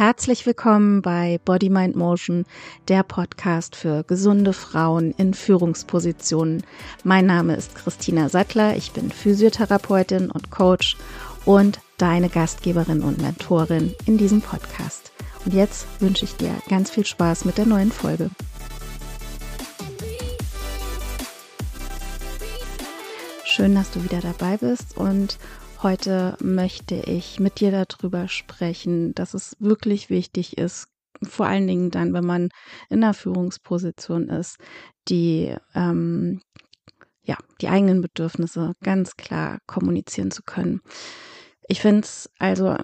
herzlich willkommen bei Body Mind Motion, der Podcast für gesunde Frauen in Führungspositionen. Mein Name ist Christina Sattler, ich bin Physiotherapeutin und Coach und deine Gastgeberin und Mentorin in diesem Podcast. Und jetzt wünsche ich dir ganz viel Spaß mit der neuen Folge. Schön, dass du wieder dabei bist und Heute möchte ich mit dir darüber sprechen, dass es wirklich wichtig ist, vor allen Dingen dann, wenn man in einer Führungsposition ist, die ähm, ja die eigenen Bedürfnisse ganz klar kommunizieren zu können. Ich finde es also,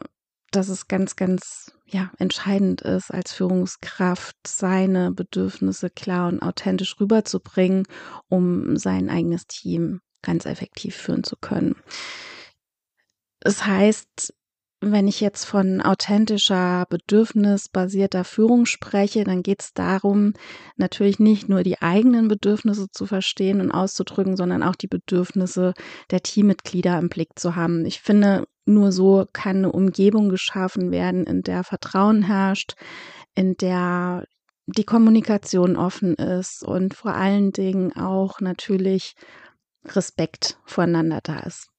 dass es ganz, ganz ja entscheidend ist, als Führungskraft seine Bedürfnisse klar und authentisch rüberzubringen, um sein eigenes Team ganz effektiv führen zu können. Das heißt, wenn ich jetzt von authentischer, bedürfnisbasierter Führung spreche, dann geht es darum, natürlich nicht nur die eigenen Bedürfnisse zu verstehen und auszudrücken, sondern auch die Bedürfnisse der Teammitglieder im Blick zu haben. Ich finde, nur so kann eine Umgebung geschaffen werden, in der Vertrauen herrscht, in der die Kommunikation offen ist und vor allen Dingen auch natürlich Respekt voreinander da ist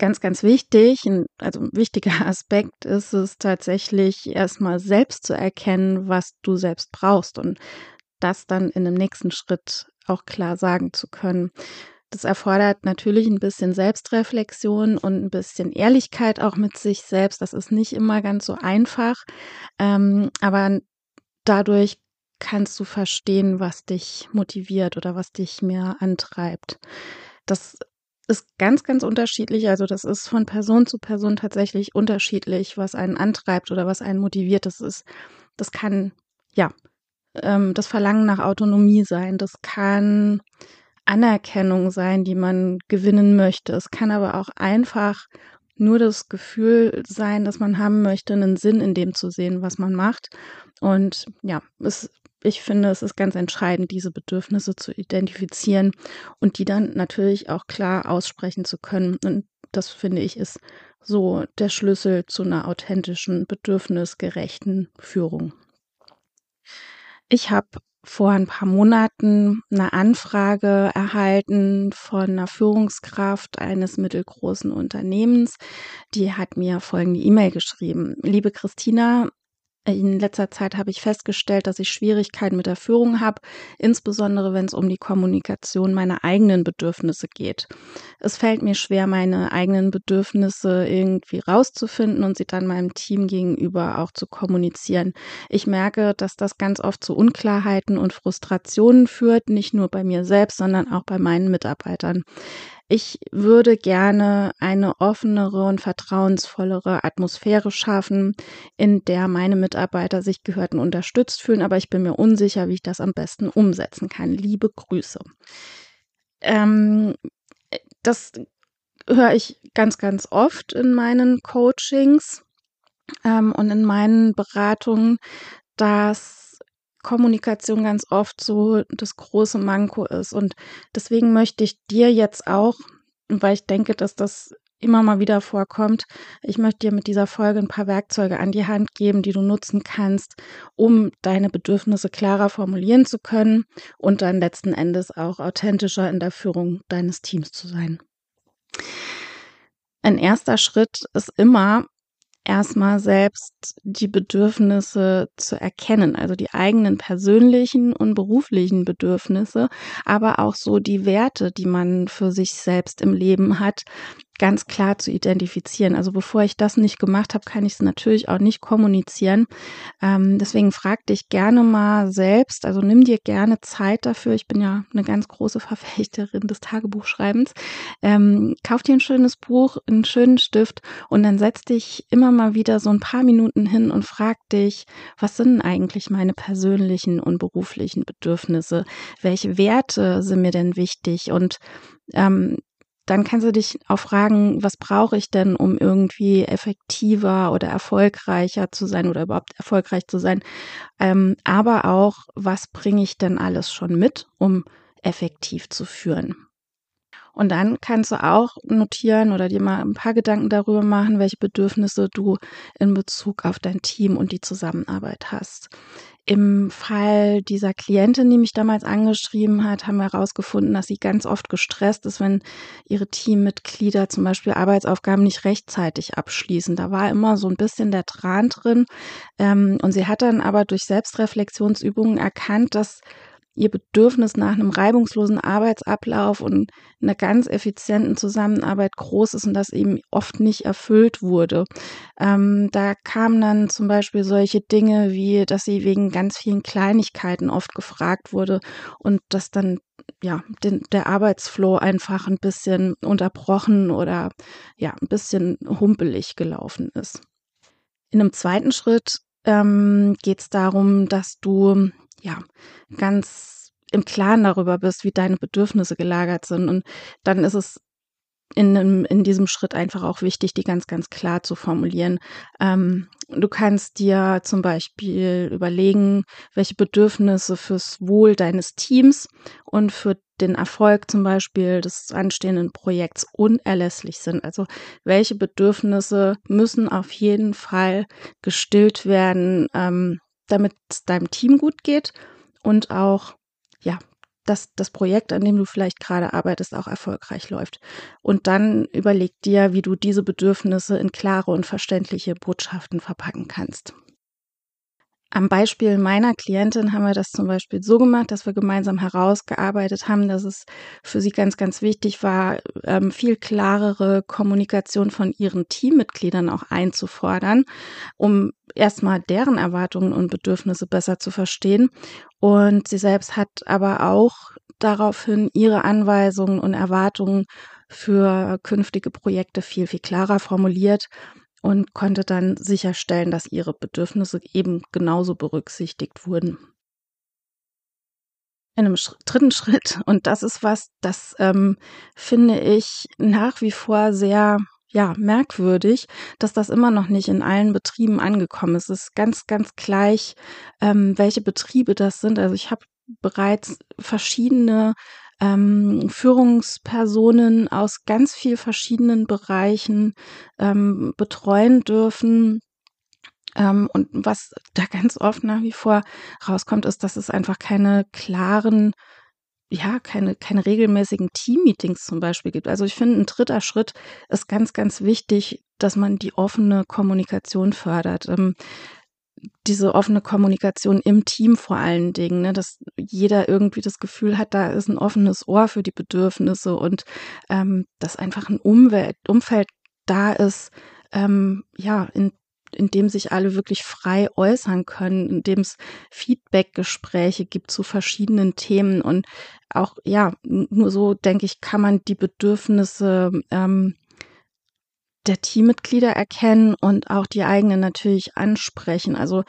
ganz, ganz wichtig, also ein wichtiger Aspekt ist es tatsächlich erstmal selbst zu erkennen, was du selbst brauchst und das dann in dem nächsten Schritt auch klar sagen zu können. Das erfordert natürlich ein bisschen Selbstreflexion und ein bisschen Ehrlichkeit auch mit sich selbst. Das ist nicht immer ganz so einfach, ähm, aber dadurch kannst du verstehen, was dich motiviert oder was dich mehr antreibt. Das ist ganz, ganz unterschiedlich. Also das ist von Person zu Person tatsächlich unterschiedlich, was einen antreibt oder was einen motiviert. Das ist, das kann, ja, ähm, das Verlangen nach Autonomie sein. Das kann Anerkennung sein, die man gewinnen möchte. Es kann aber auch einfach nur das Gefühl sein, dass man haben möchte, einen Sinn in dem zu sehen, was man macht. Und ja, es ich finde, es ist ganz entscheidend, diese Bedürfnisse zu identifizieren und die dann natürlich auch klar aussprechen zu können. Und das finde ich ist so der Schlüssel zu einer authentischen, bedürfnisgerechten Führung. Ich habe vor ein paar Monaten eine Anfrage erhalten von einer Führungskraft eines mittelgroßen Unternehmens. Die hat mir folgende E-Mail geschrieben. Liebe Christina, in letzter Zeit habe ich festgestellt, dass ich Schwierigkeiten mit der Führung habe, insbesondere wenn es um die Kommunikation meiner eigenen Bedürfnisse geht. Es fällt mir schwer, meine eigenen Bedürfnisse irgendwie rauszufinden und sie dann meinem Team gegenüber auch zu kommunizieren. Ich merke, dass das ganz oft zu Unklarheiten und Frustrationen führt, nicht nur bei mir selbst, sondern auch bei meinen Mitarbeitern. Ich würde gerne eine offenere und vertrauensvollere Atmosphäre schaffen, in der meine Mitarbeiter sich gehört und unterstützt fühlen, aber ich bin mir unsicher, wie ich das am besten umsetzen kann. Liebe Grüße. Ähm, das höre ich ganz, ganz oft in meinen Coachings ähm, und in meinen Beratungen, dass Kommunikation ganz oft so das große Manko ist. Und deswegen möchte ich dir jetzt auch, weil ich denke, dass das immer mal wieder vorkommt, ich möchte dir mit dieser Folge ein paar Werkzeuge an die Hand geben, die du nutzen kannst, um deine Bedürfnisse klarer formulieren zu können und dann letzten Endes auch authentischer in der Führung deines Teams zu sein. Ein erster Schritt ist immer, erstmal selbst die Bedürfnisse zu erkennen, also die eigenen persönlichen und beruflichen Bedürfnisse, aber auch so die Werte, die man für sich selbst im Leben hat, ganz klar zu identifizieren. Also bevor ich das nicht gemacht habe, kann ich es natürlich auch nicht kommunizieren. Ähm, deswegen frag dich gerne mal selbst, also nimm dir gerne Zeit dafür. Ich bin ja eine ganz große Verfechterin des Tagebuchschreibens. Ähm, kauf dir ein schönes Buch, einen schönen Stift und dann setz dich immer mal wieder so ein paar Minuten hin und frag dich, was sind eigentlich meine persönlichen und beruflichen Bedürfnisse? Welche Werte sind mir denn wichtig? Und ähm, dann kannst du dich auch fragen, was brauche ich denn, um irgendwie effektiver oder erfolgreicher zu sein oder überhaupt erfolgreich zu sein. Ähm, aber auch, was bringe ich denn alles schon mit, um effektiv zu führen. Und dann kannst du auch notieren oder dir mal ein paar Gedanken darüber machen, welche Bedürfnisse du in Bezug auf dein Team und die Zusammenarbeit hast. Im Fall dieser Klientin, die mich damals angeschrieben hat, haben wir herausgefunden, dass sie ganz oft gestresst ist, wenn ihre Teammitglieder zum Beispiel Arbeitsaufgaben nicht rechtzeitig abschließen. Da war immer so ein bisschen der Tran drin. Ähm, und sie hat dann aber durch Selbstreflexionsübungen erkannt, dass ihr Bedürfnis nach einem reibungslosen Arbeitsablauf und einer ganz effizienten Zusammenarbeit groß ist und das eben oft nicht erfüllt wurde. Ähm, da kamen dann zum Beispiel solche Dinge wie, dass sie wegen ganz vielen Kleinigkeiten oft gefragt wurde und dass dann ja, den, der Arbeitsflow einfach ein bisschen unterbrochen oder ja, ein bisschen humpelig gelaufen ist. In einem zweiten Schritt ähm, geht es darum, dass du ja, ganz im Klaren darüber bist, wie deine Bedürfnisse gelagert sind. Und dann ist es in, in diesem Schritt einfach auch wichtig, die ganz, ganz klar zu formulieren. Ähm, du kannst dir zum Beispiel überlegen, welche Bedürfnisse fürs Wohl deines Teams und für den Erfolg zum Beispiel des anstehenden Projekts unerlässlich sind. Also welche Bedürfnisse müssen auf jeden Fall gestillt werden, ähm, damit es deinem Team gut geht und auch, ja, dass das Projekt, an dem du vielleicht gerade arbeitest, auch erfolgreich läuft. Und dann überleg dir, wie du diese Bedürfnisse in klare und verständliche Botschaften verpacken kannst. Am Beispiel meiner Klientin haben wir das zum Beispiel so gemacht, dass wir gemeinsam herausgearbeitet haben, dass es für sie ganz, ganz wichtig war, ähm, viel klarere Kommunikation von ihren Teammitgliedern auch einzufordern, um erstmal deren Erwartungen und Bedürfnisse besser zu verstehen. Und sie selbst hat aber auch daraufhin ihre Anweisungen und Erwartungen für künftige Projekte viel, viel klarer formuliert und konnte dann sicherstellen, dass ihre Bedürfnisse eben genauso berücksichtigt wurden. In einem dritten Schritt, und das ist was, das ähm, finde ich nach wie vor sehr ja, merkwürdig, dass das immer noch nicht in allen Betrieben angekommen ist. Es ist ganz, ganz gleich, ähm, welche Betriebe das sind. Also ich habe bereits verschiedene ähm, Führungspersonen aus ganz viel verschiedenen Bereichen ähm, betreuen dürfen. Ähm, und was da ganz oft nach wie vor rauskommt, ist, dass es einfach keine klaren ja, keine, keine regelmäßigen Team-Meetings zum Beispiel gibt. Also ich finde, ein dritter Schritt ist ganz, ganz wichtig, dass man die offene Kommunikation fördert. Ähm, diese offene Kommunikation im Team vor allen Dingen, ne, dass jeder irgendwie das Gefühl hat, da ist ein offenes Ohr für die Bedürfnisse und ähm, dass einfach ein Umwelt, Umfeld da ist, ähm, ja, in, in dem sich alle wirklich frei äußern können, in dem es Feedback-Gespräche gibt zu verschiedenen Themen und auch, ja, nur so, denke ich, kann man die Bedürfnisse ähm, der Teammitglieder erkennen und auch die eigenen natürlich ansprechen. Also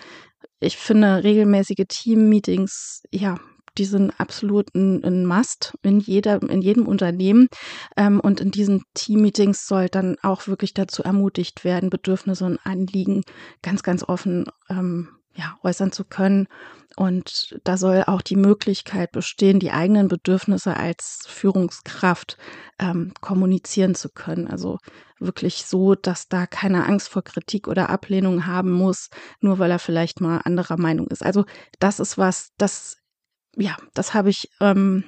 ich finde regelmäßige Team-Meetings, ja, die sind absolut ein, ein Must in jeder, in jedem Unternehmen. Ähm, und in diesen Team-Meetings soll dann auch wirklich dazu ermutigt werden, Bedürfnisse und Anliegen ganz, ganz offen ähm, ja, äußern zu können. Und da soll auch die Möglichkeit bestehen, die eigenen Bedürfnisse als Führungskraft ähm, kommunizieren zu können. Also wirklich so, dass da keine Angst vor Kritik oder Ablehnung haben muss, nur weil er vielleicht mal anderer Meinung ist. Also das ist was, das, ja, das habe ich ähm,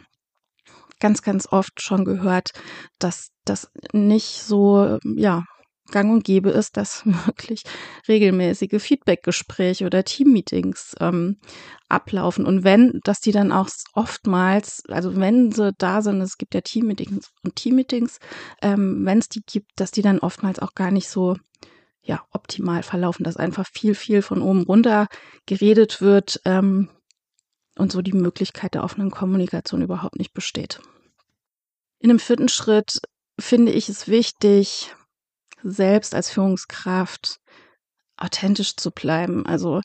ganz, ganz oft schon gehört, dass das nicht so, ja, gang und gäbe ist, dass wirklich regelmäßige Feedbackgespräche oder Teammeetings ähm, ablaufen. Und wenn, dass die dann auch oftmals, also wenn sie da sind, es gibt ja Teammeetings und Teammeetings, ähm, wenn es die gibt, dass die dann oftmals auch gar nicht so ja, optimal verlaufen, dass einfach viel, viel von oben runter geredet wird ähm, und so die Möglichkeit der offenen Kommunikation überhaupt nicht besteht. In dem vierten Schritt finde ich es wichtig, selbst als Führungskraft authentisch zu bleiben. Also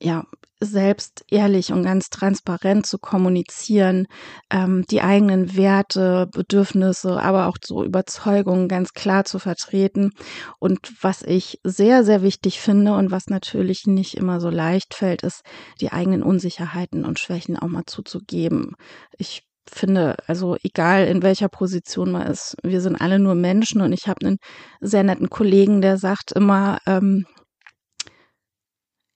ja, selbst ehrlich und ganz transparent zu kommunizieren, ähm, die eigenen Werte, Bedürfnisse, aber auch so Überzeugungen ganz klar zu vertreten. Und was ich sehr, sehr wichtig finde und was natürlich nicht immer so leicht fällt, ist, die eigenen Unsicherheiten und Schwächen auch mal zuzugeben. Ich finde, also egal in welcher Position man ist, wir sind alle nur Menschen und ich habe einen sehr netten Kollegen, der sagt immer, ähm,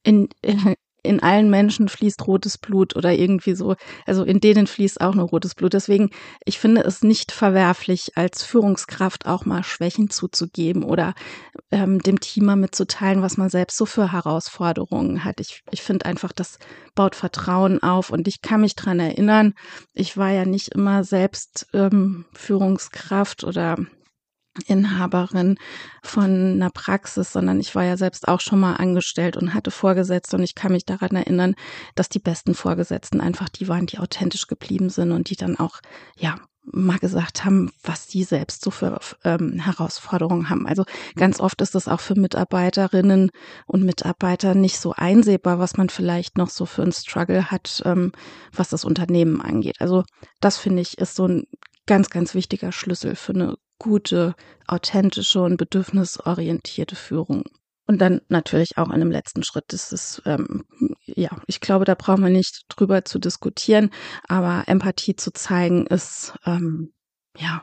in, in allen Menschen fließt rotes Blut oder irgendwie so. Also in denen fließt auch nur rotes Blut. Deswegen, ich finde es nicht verwerflich, als Führungskraft auch mal Schwächen zuzugeben oder ähm, dem Team mal mitzuteilen, was man selbst so für Herausforderungen hat. Ich, ich finde einfach, das baut Vertrauen auf und ich kann mich dran erinnern, ich war ja nicht immer selbst ähm, Führungskraft oder Inhaberin von einer Praxis, sondern ich war ja selbst auch schon mal angestellt und hatte Vorgesetzte und ich kann mich daran erinnern, dass die besten Vorgesetzten einfach die waren, die authentisch geblieben sind und die dann auch, ja, mal gesagt haben, was sie selbst so für ähm, Herausforderungen haben. Also ganz oft ist es auch für Mitarbeiterinnen und Mitarbeiter nicht so einsehbar, was man vielleicht noch so für einen Struggle hat, ähm, was das Unternehmen angeht. Also das finde ich ist so ein ganz, ganz wichtiger Schlüssel für eine gute, authentische und bedürfnisorientierte Führung. Und dann natürlich auch in einem letzten Schritt. Das ist, ähm, ja, ich glaube, da brauchen wir nicht drüber zu diskutieren, aber Empathie zu zeigen ist, ähm, ja,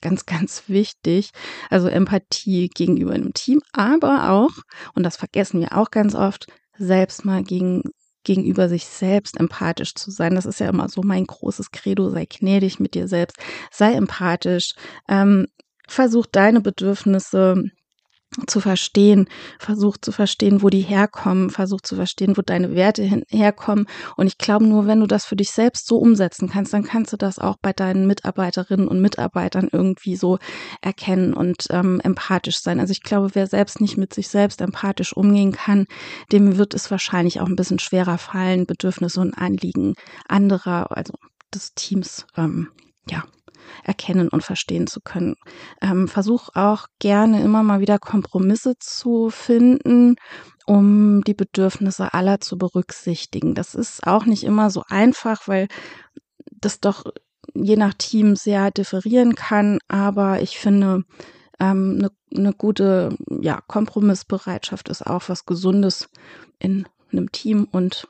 ganz, ganz wichtig. Also Empathie gegenüber einem Team, aber auch, und das vergessen wir auch ganz oft, selbst mal gegen gegenüber sich selbst empathisch zu sein. Das ist ja immer so mein großes Credo, sei gnädig mit dir selbst, sei empathisch, ähm, versuch deine Bedürfnisse zu verstehen, versuch zu verstehen, wo die herkommen, versuch zu verstehen, wo deine Werte herkommen. Und ich glaube, nur wenn du das für dich selbst so umsetzen kannst, dann kannst du das auch bei deinen Mitarbeiterinnen und Mitarbeitern irgendwie so erkennen und ähm, empathisch sein. Also ich glaube, wer selbst nicht mit sich selbst empathisch umgehen kann, dem wird es wahrscheinlich auch ein bisschen schwerer fallen, Bedürfnisse und Anliegen anderer, also des Teams, ähm, ja, erkennen und verstehen zu können. Ähm, versuch auch gerne immer mal wieder Kompromisse zu finden, um die Bedürfnisse aller zu berücksichtigen. Das ist auch nicht immer so einfach, weil das doch je nach Team sehr differieren kann, aber ich finde, ähm, eine, eine gute ja, Kompromissbereitschaft ist auch was Gesundes in einem Team und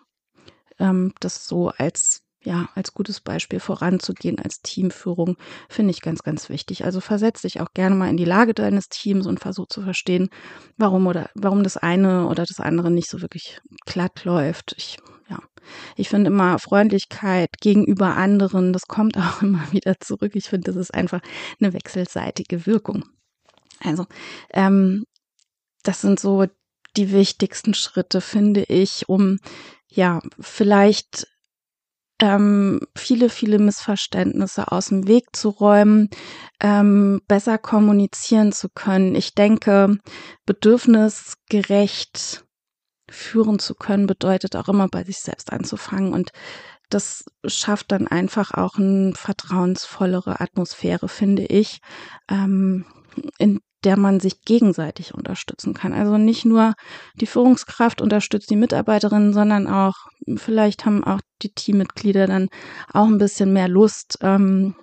ähm, das so als ja, als gutes Beispiel voranzugehen als Teamführung, finde ich ganz, ganz wichtig. Also versetz dich auch gerne mal in die Lage deines Teams und versuch zu verstehen, warum oder warum das eine oder das andere nicht so wirklich glatt läuft. Ich, ja, ich finde immer Freundlichkeit gegenüber anderen, das kommt auch immer wieder zurück. Ich finde, das ist einfach eine wechselseitige Wirkung. Also, ähm, das sind so die wichtigsten Schritte, finde ich, um ja, vielleicht ähm, viele, viele Missverständnisse aus dem Weg zu räumen, ähm, besser kommunizieren zu können. Ich denke, bedürfnisgerecht führen zu können, bedeutet auch immer bei sich selbst anzufangen. Und das schafft dann einfach auch eine vertrauensvollere Atmosphäre, finde ich, ähm, in der man sich gegenseitig unterstützen kann. Also nicht nur die Führungskraft unterstützt die Mitarbeiterinnen, sondern auch vielleicht haben auch die Teammitglieder dann auch ein bisschen mehr Lust, ähm,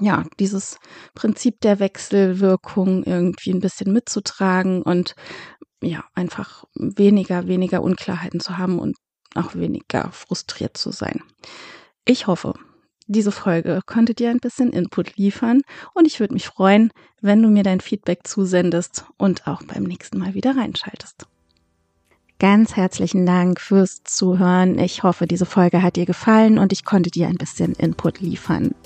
ja, dieses Prinzip der Wechselwirkung irgendwie ein bisschen mitzutragen und ja, einfach weniger, weniger Unklarheiten zu haben und auch weniger frustriert zu sein. Ich hoffe, diese Folge konnte dir ein bisschen Input liefern und ich würde mich freuen, wenn du mir dein Feedback zusendest und auch beim nächsten Mal wieder reinschaltest. Ganz herzlichen Dank fürs Zuhören. Ich hoffe, diese Folge hat dir gefallen und ich konnte dir ein bisschen Input liefern.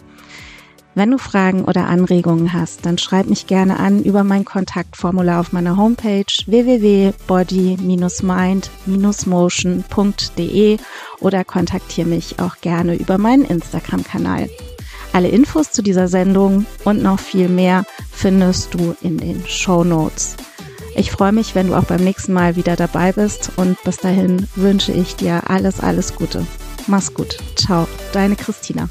Wenn du Fragen oder Anregungen hast, dann schreib mich gerne an über mein Kontaktformular auf meiner Homepage www.body-mind-motion.de oder kontaktiere mich auch gerne über meinen Instagram-Kanal. Alle Infos zu dieser Sendung und noch viel mehr findest du in den Show Notes. Ich freue mich, wenn du auch beim nächsten Mal wieder dabei bist und bis dahin wünsche ich dir alles, alles Gute. Mach's gut. Ciao, deine Christina.